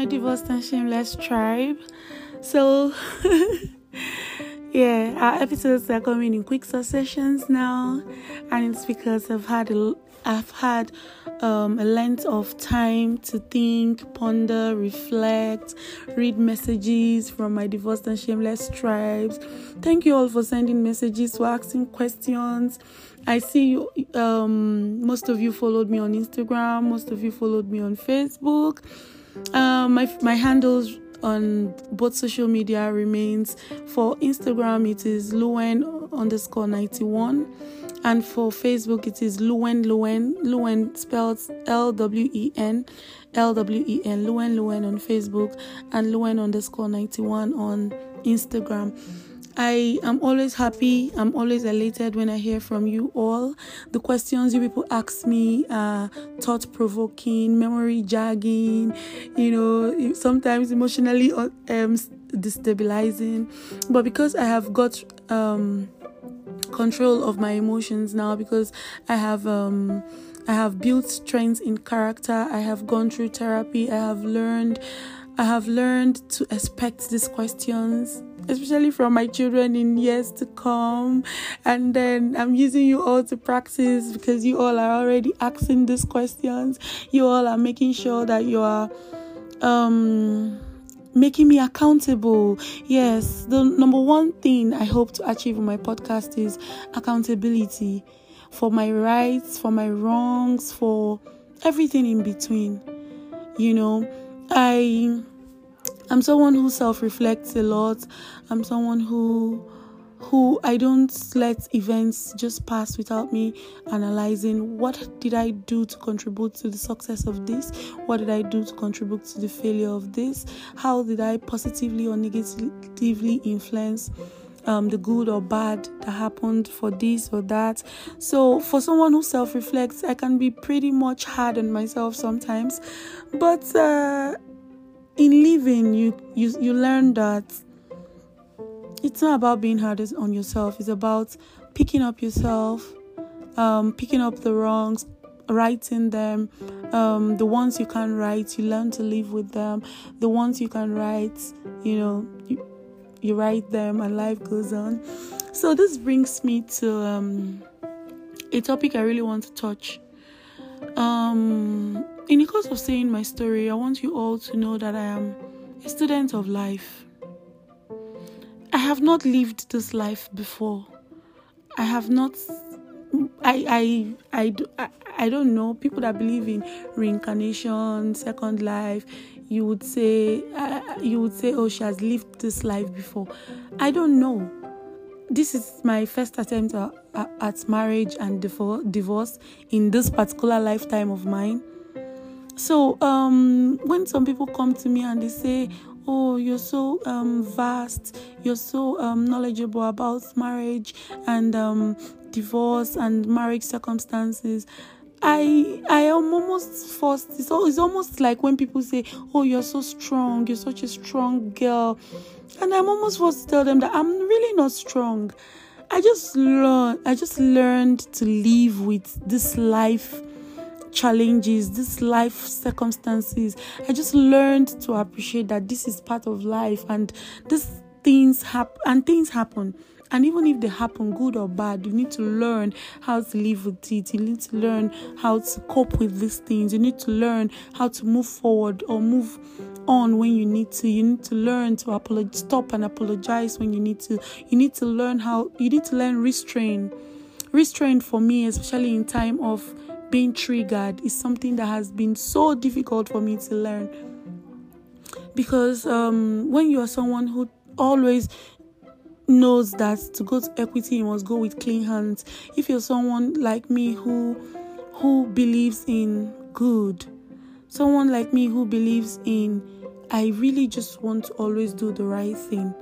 my divorced and shameless tribe. So, yeah, our episodes are coming in quick successions now, and it's because I've had a, I've had um, a length of time to think, ponder, reflect, read messages from my divorced and shameless tribes. Thank you all for sending messages, for asking questions. I see you. Um, most of you followed me on Instagram. Most of you followed me on Facebook. Um, my my handles on both social media remains for Instagram it is Lwen underscore ninety one and for Facebook it is Lwen Lwen Lwen spelled L W E N L W E N Lwen Lwen on Facebook and Lwen underscore ninety one on Instagram. I am always happy. I'm always elated when I hear from you all. The questions you people ask me are thought provoking, memory jogging, you know, sometimes emotionally um, destabilizing. But because I have got um, control of my emotions now, because I have um, I have built strength in character. I have gone through therapy. I have learned. I have learned to expect these questions especially from my children in years to come. And then I'm using you all to practice because you all are already asking these questions. You all are making sure that you are um making me accountable. Yes, the number one thing I hope to achieve in my podcast is accountability for my rights, for my wrongs, for everything in between. You know, I I'm someone who self-reflects a lot. I'm someone who who I don't let events just pass without me analyzing what did I do to contribute to the success of this? What did I do to contribute to the failure of this? How did I positively or negatively influence um, the good or bad that happened for this or that. So, for someone who self reflects, I can be pretty much hard on myself sometimes, but uh, in living you you you learn that it's not about being hard on yourself. It's about picking up yourself um, picking up the wrongs writing them um, the ones you can write you learn to live with them. The ones you can write you know you, you write them and life goes on. So this brings me to um, a topic i really want to touch. Um, in the course of saying my story, I want you all to know that I am a student of life. I have not lived this life before. I have not. I I I I, I don't know people that believe in reincarnation, second life. You would say uh, you would say, oh, she has lived this life before. I don't know. This is my first attempt at, at marriage and divorce in this particular lifetime of mine. So um, when some people come to me and they say, "Oh, you're so um, vast, you're so um, knowledgeable about marriage and um, divorce and marriage circumstances," I I am almost forced. It's, it's almost like when people say, "Oh, you're so strong, you're such a strong girl," and I'm almost forced to tell them that I'm really not strong. I just learned. I just learned to live with this life challenges, these life circumstances. I just learned to appreciate that this is part of life and these things happen and things happen. And even if they happen, good or bad, you need to learn how to live with it. You need to learn how to cope with these things. You need to learn how to move forward or move on when you need to. You need to learn to apologize, stop and apologize when you need to. You need to learn how, you need to learn restraint. Restraint for me, especially in time of being triggered is something that has been so difficult for me to learn. Because um, when you are someone who always knows that to go to equity you must go with clean hands. If you're someone like me who who believes in good someone like me who believes in i really just want to always do the right thing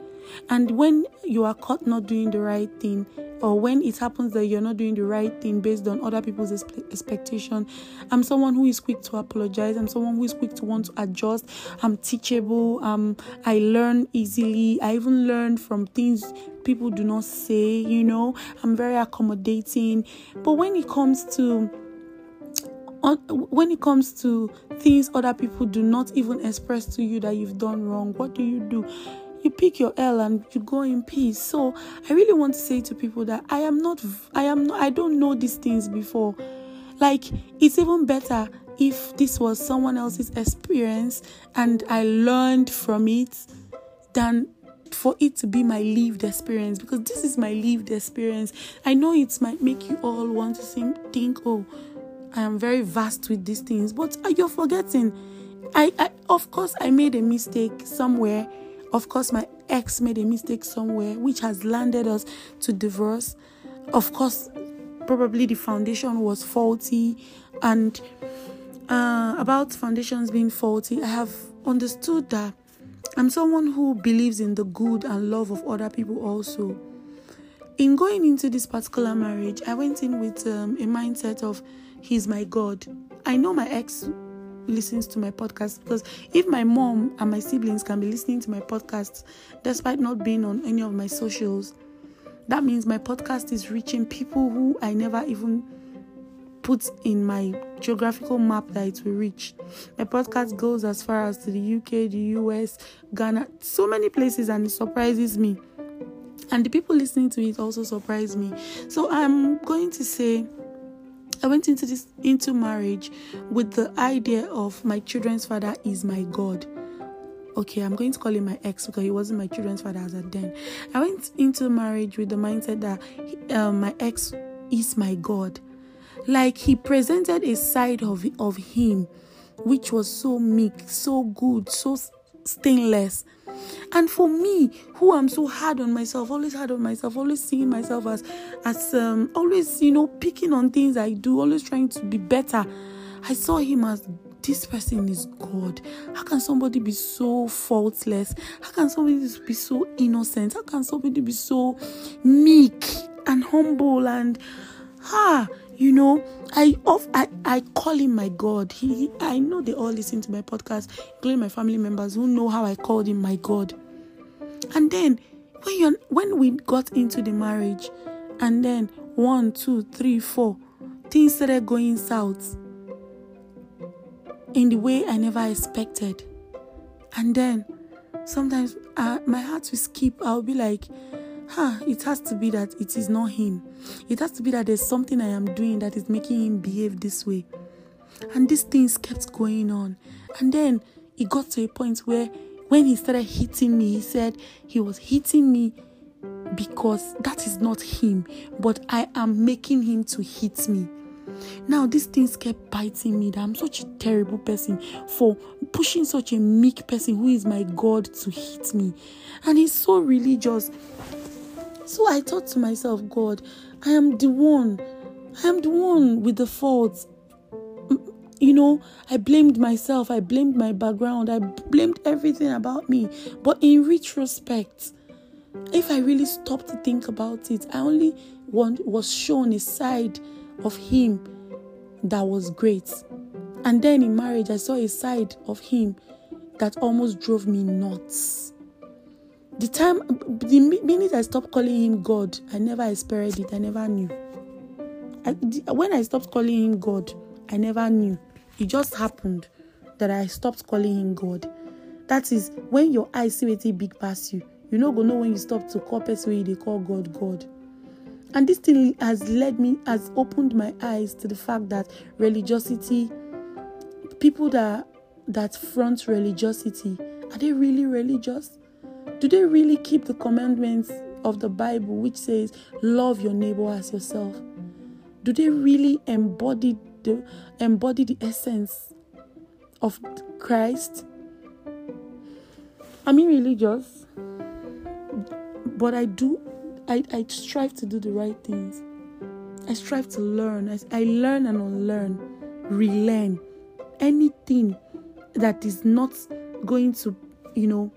and when you are caught not doing the right thing or when it happens that you're not doing the right thing based on other people's expectation i'm someone who is quick to apologize. I'm someone who is quick to want to adjust. I'm teachable. Um i learn easily. I even learn from things people do not say you know? I'm very accommodating. But when it comes to when it comes to things other people do not even express to you that you've done wrong, what do you do? You pick your L and you go in peace. So I really want to say to people that I am not, I am not, I don't know these things before. Like it's even better if this was someone else's experience and I learned from it than for it to be my lived experience because this is my lived experience. I know it might make you all want to think, oh, I am very vast with these things, but are you're forgetting. I, I of course I made a mistake somewhere. Of course my ex made a mistake somewhere, which has landed us to divorce. Of course, probably the foundation was faulty, and uh, about foundations being faulty, I have understood that I'm someone who believes in the good and love of other people also. In going into this particular marriage, I went in with um, a mindset of He's my God. I know my ex listens to my podcast because if my mom and my siblings can be listening to my podcast despite not being on any of my socials, that means my podcast is reaching people who I never even put in my geographical map that it will reach. My podcast goes as far as to the UK, the US, Ghana, so many places, and it surprises me. And the people listening to it also surprise me. So I'm going to say I went into this into marriage with the idea of my children's father is my God. Okay, I'm going to call him my ex because he wasn't my children's father as at then. I went into marriage with the mindset that um, my ex is my God. Like he presented a side of of him which was so meek, so good, so stainless and for me, who I'm so hard on myself, always hard on myself, always seeing myself as as um always, you know, picking on things I do, always trying to be better. I saw him as this person is God. How can somebody be so faultless? How can somebody be so innocent? How can somebody be so meek and humble and ah you know i of I, I call him my god. He i know they all listen to my podcast including my family members who know how i called him my god. And then when you when we got into the marriage and then one two three four things started going south in the way i never expected. And then sometimes uh, my heart will skip. I'll be like huh, it has to be that it is not him. It has to be that there's something I am doing that is making him behave this way. And these things kept going on. And then it got to a point where when he started hitting me, he said he was hitting me because that is not him, but I am making him to hit me. Now, these things kept biting me that I'm such a terrible person for pushing such a meek person who is my God to hit me. And he's so religious. So I thought to myself, God, I am the one. I am the one with the faults. You know, I blamed myself, I blamed my background, I blamed everything about me. But in retrospect, if I really stopped to think about it, I only was shown a side of him that was great. And then in marriage, I saw a side of him that almost drove me nuts. The time, the minute I stopped calling him God, I never experienced it. I never knew. I, when I stopped calling him God, I never knew. It just happened that I stopped calling him God. That is when your eyes see a big past you. You know, go know when you stop to call person they call God God. And this thing has led me, has opened my eyes to the fact that religiosity, people that that front religiosity, are they really religious? Do they really keep the commandments of the Bible, which says, Love your neighbor as yourself? Do they really embody the embody the essence of Christ? I'm religious, but I do I, I strive to do the right things. I strive to learn. I, I learn and unlearn, relearn anything that is not going to, you know,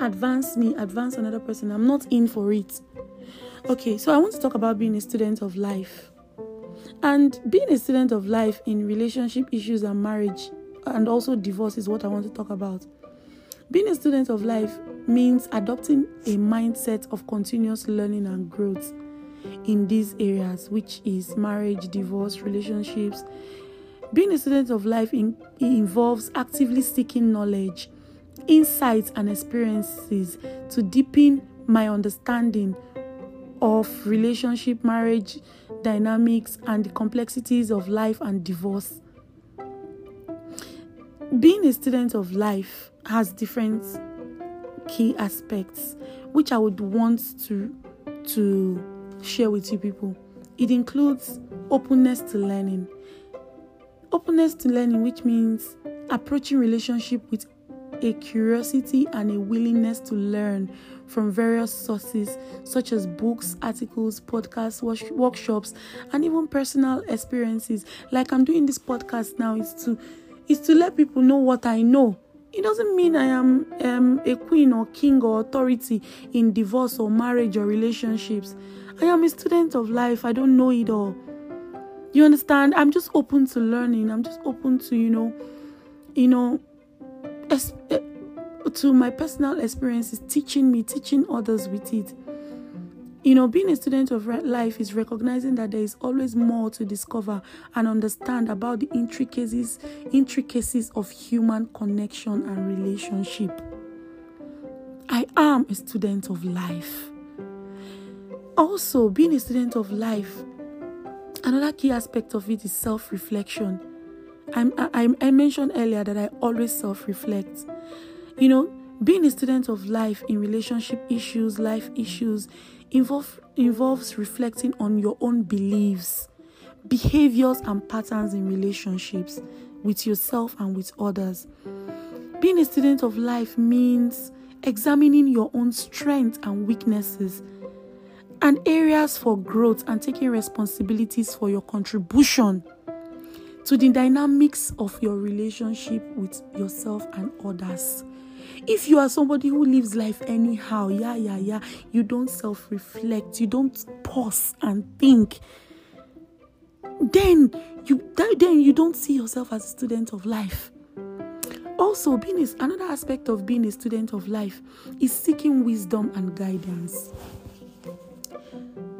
advance me, advance another person. I'm not in for it. Okay, so I want to talk about being a student of life. And being a student of life in relationship issues and marriage and also divorce is what I want to talk about. Being a student of life means adopting a mindset of continuous learning and growth in these areas, which is marriage, divorce, relationships, Being a student of life in, involves actively seeking knowledge, insights, and experiences to deepen my understanding of relationship, marriage dynamics, and the complexities of life and divorce. Being a student of life has different key aspects which I would want to to share with you people. It includes openness to learning. Openness to learning, which means approaching relationship with a curiosity and a willingness to learn from various sources such as books, articles, podcasts, workshops, and even personal experiences. Like I'm doing this podcast now is to is to let people know what I know. It doesn't mean I am um, a queen or king or authority in divorce or marriage or relationships. I am a student of life. I don't know it all. You understand? I'm just open to learning. I'm just open to, you know, you know, Eh, to my personal experiences, teaching me, teaching others with it. You know, being a student of life is recognizing that there is always more to discover and understand about the intricacies intricacies of human connection and relationship. I am a student of life. Also, being a student of life, another key aspect of it is self-reflection. I, I, I mentioned earlier that I always self-reflect. You know, being a student of life in relationship issues, life issues, involve, involves reflecting on your own beliefs, behaviors, and patterns in relationships with yourself and with others. Being a student of life means examining your own strengths and weaknesses and areas for growth and taking responsibilities for your contribution to the dynamics of your relationship with yourself and others. If you are somebody who lives life anyhow, yeah, yeah, yeah, you don't self reflect, you don't pause and think, then you then you don't see yourself as a student of life. Also, being is another aspect of being a student of life is seeking wisdom and guidance.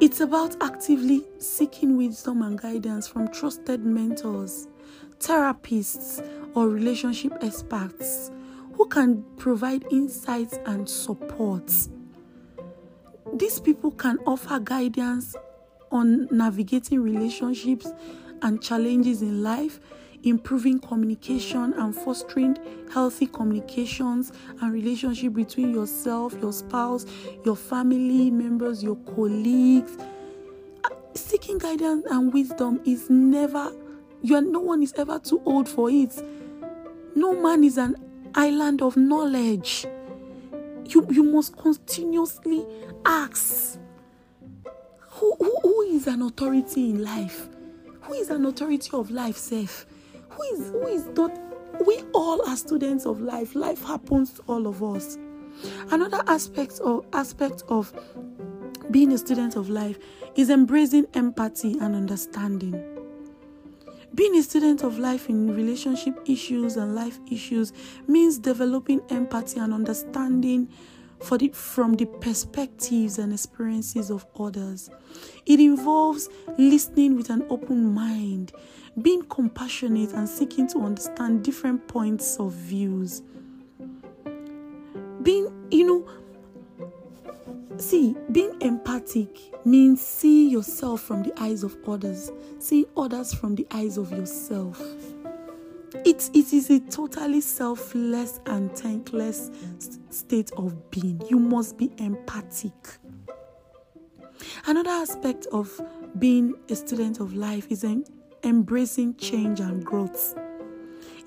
It's about actively seeking wisdom and guidance from trusted mentors, therapists, or relationship experts who can provide insights and support. These people can offer guidance on navigating relationships and challenges in life, improving communication and fostering healthy communications and relationship between yourself, your spouse, your family members, your colleagues. Seeking guidance and wisdom is never you are no one is ever too old for it. No man is an island of knowledge. You, you must continuously ask who, who, who is an authority in life? Who is an authority of life, self? Who is who is not we all are students of life. Life happens to all of us. Another aspect of aspect of being a student of life is embracing empathy and understanding. Being a student of life in relationship issues and life issues means developing empathy and understanding for the, from the perspectives and experiences of others. It involves listening with an open mind, being compassionate and seeking to understand different points of views. Being, you know, See, being empathic means see yourself from the eyes of others, see others from the eyes of yourself. It, it is a totally selfless and thankless state of being. You must be empathic. Another aspect of being a student of life is embracing change and growth.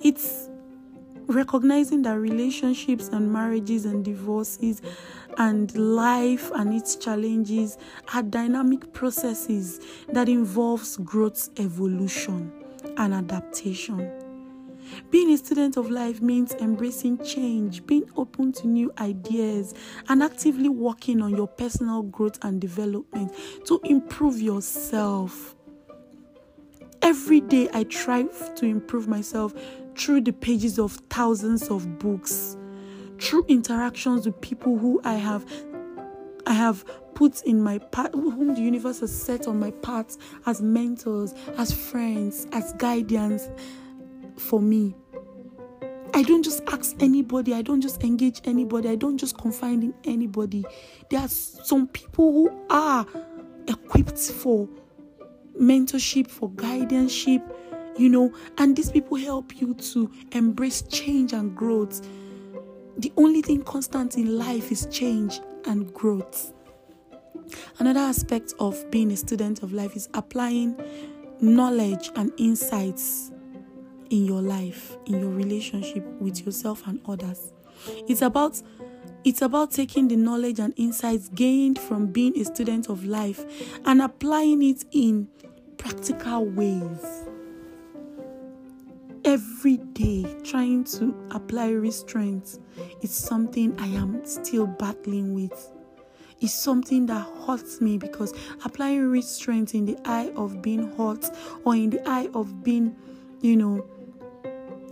It's recognizing that relationships and marriages and divorces and life and its challenges are dynamic processes that involves growth evolution and adaptation being a student of life means embracing change, being open to new ideas, and actively working on your personal growth and development to improve yourself. Every day, I try to improve myself through the pages of thousands of books, through interactions with people who I have I have put in my path, whom the universe has set on my path as mentors, as friends, as guardians for me. I don't just ask anybody, I don't just engage anybody, I don't just confide in anybody. There are some people who are equipped for mentorship, for guardianship, you know, and these people help you to embrace change and growth. The only thing constant in life is change and growth. Another aspect of being a student of life is applying knowledge and insights in your life, in your relationship with yourself and others. It's about it's about taking the knowledge and insights gained from being a student of life and applying it in practical ways. Every day, trying to apply restraint is something I am still battling with. It's something that hurts me because applying restraint in the eye of being hurt or in the eye of being, you know,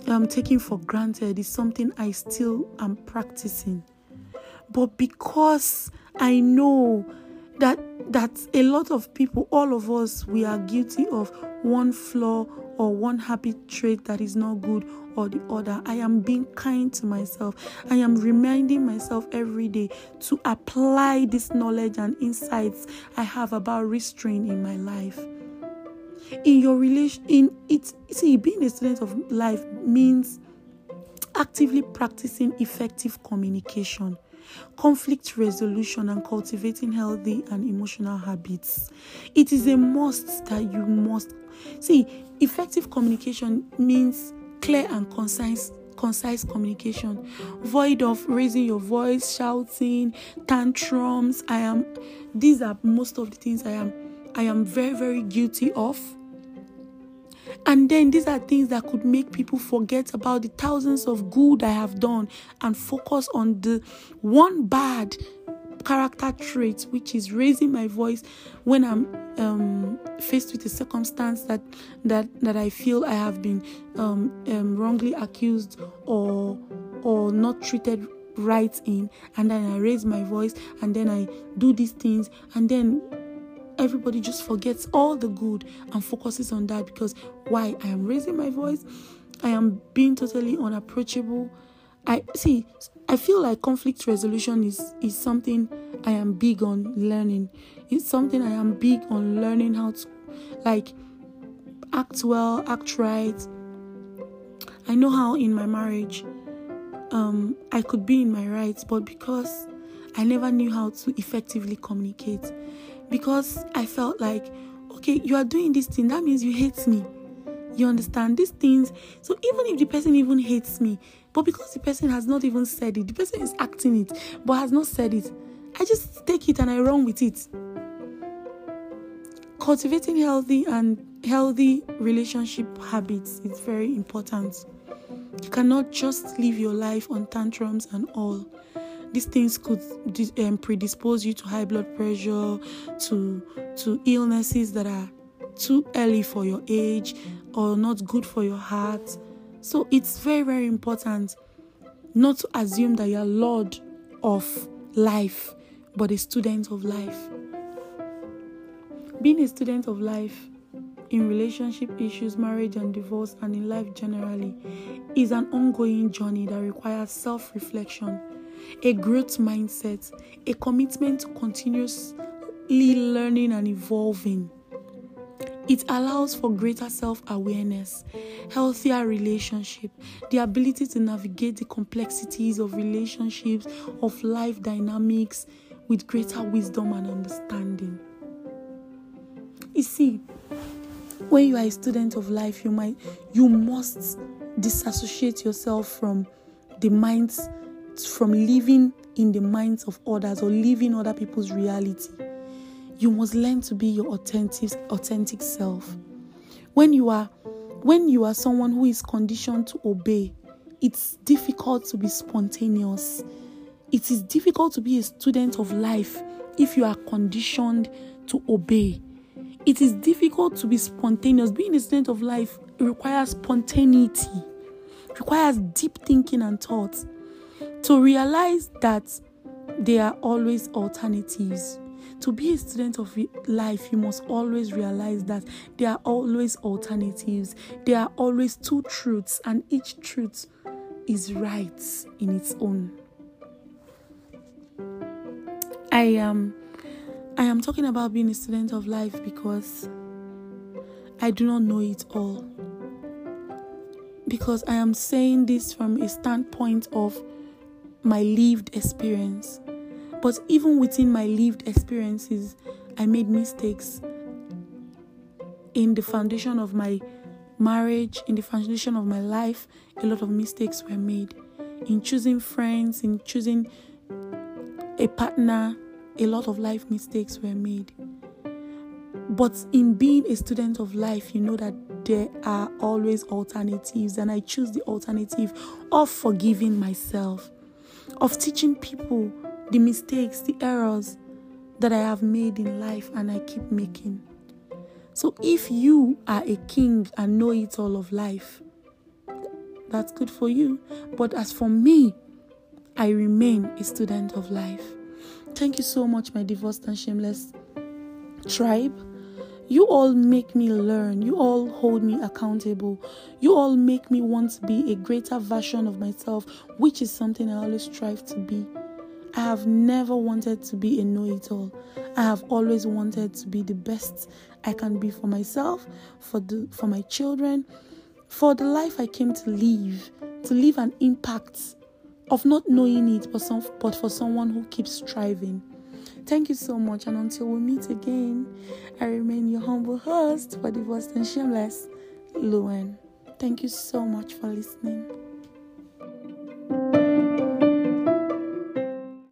um, taking for granted is something I still am practicing. But because I know that that a lot of people, all of us, we are guilty of one flaw or one habit trait that is not good or the other. I am being kind to myself. I am reminding myself every day to apply this knowledge and insights I have about restraint in my life in your relation in it see being a student of life means actively practicing effective communication conflict resolution and cultivating healthy and emotional habits. It is a must that you must see effective communication means clear and concise concise communication. Void of raising your voice shouting tantrums. I am these are most of the things i am i am very very guilty of and then these are things that could make people forget about the thousands of good I have done and focus on the one bad character trait, which is raising my voice when I'm um, faced with a circumstance that that that I feel I have been um, um, wrongly accused or or not treated right in, and then I raise my voice, and then I do these things, and then everybody just forgets all the good and focuses on that because why I am raising my voice, I am being totally unapproachable. I see I feel like conflict resolution is is something I am big on learning. It's something I am big on learning how to like act well, act right. I know how in my marriage um I could be in my rights, but because I never knew how to effectively communicate, because I felt like, okay, you are doing this thing, that means you hate me. You understand these things. So even if the person even hates me, but because the person has not even said it, the person is acting it, but has not said it, I just take it and I run with it. Cultivating healthy and healthy relationship habits is very important. You cannot just live your life on tantrums and all these things could um, predispose you to high blood pressure, to to illnesses that are too early for your age or not good for your heart. So it's very very important not to assume that you're lord of life, but a student of life. Being a student of life in relationship issues, marriage and divorce, and in life generally is an ongoing journey that requires self reflection a growth mindset, a commitment to continuously learning and evolving. It allows for greater self awareness, healthier relationship, the ability to navigate the complexities of relationships, of life dynamics with greater wisdom and understanding. You see, when you are a student of life, you might you must disassociate yourself from the minds from living in the minds of others or living other people's reality. You must learn to be your authentic authentic self. When you are when you are someone who is conditioned to obey, it's difficult to be spontaneous. It is difficult to be a student of life if you are conditioned to obey. It is difficult to be spontaneous. Being a student of life requires spontaneity, requires deep thinking and thought to realize that there are always alternatives, to be a student of life, you must always realize that there are always alternatives. There are always two truths, and each truth is right in its own. I am I am talking about being a student of life because I do not know it all. Because I am saying this from a standpoint of my lived experience. But even within my lived experiences, I made mistakes in the foundation of my marriage, in the foundation of my life. A lot of mistakes were made in choosing friends, in choosing a partner. A lot of life mistakes were made. But in being a student of life, you know that there are always alternatives, and I choose the alternative of forgiving myself, of teaching people the mistakes, the errors that I have made in life and I keep making. So if you are a king and know it all of life, that's good for you. But as for me, I remain a student of life. Thank you so much, my divorced and shameless tribe. You all make me learn. You all hold me accountable. You all make me want to be a greater version of myself, which is something I always strive to be. I have never wanted to be a know it all. I have always wanted to be the best I can be for myself, for the for my children, for the life I came to live, to leave an impact of not knowing it, but some, but for someone who keeps striving. Thank you so much, and until we meet again, I remain your humble host for Divorced and Shameless, Lwen. Thank you so much for listening.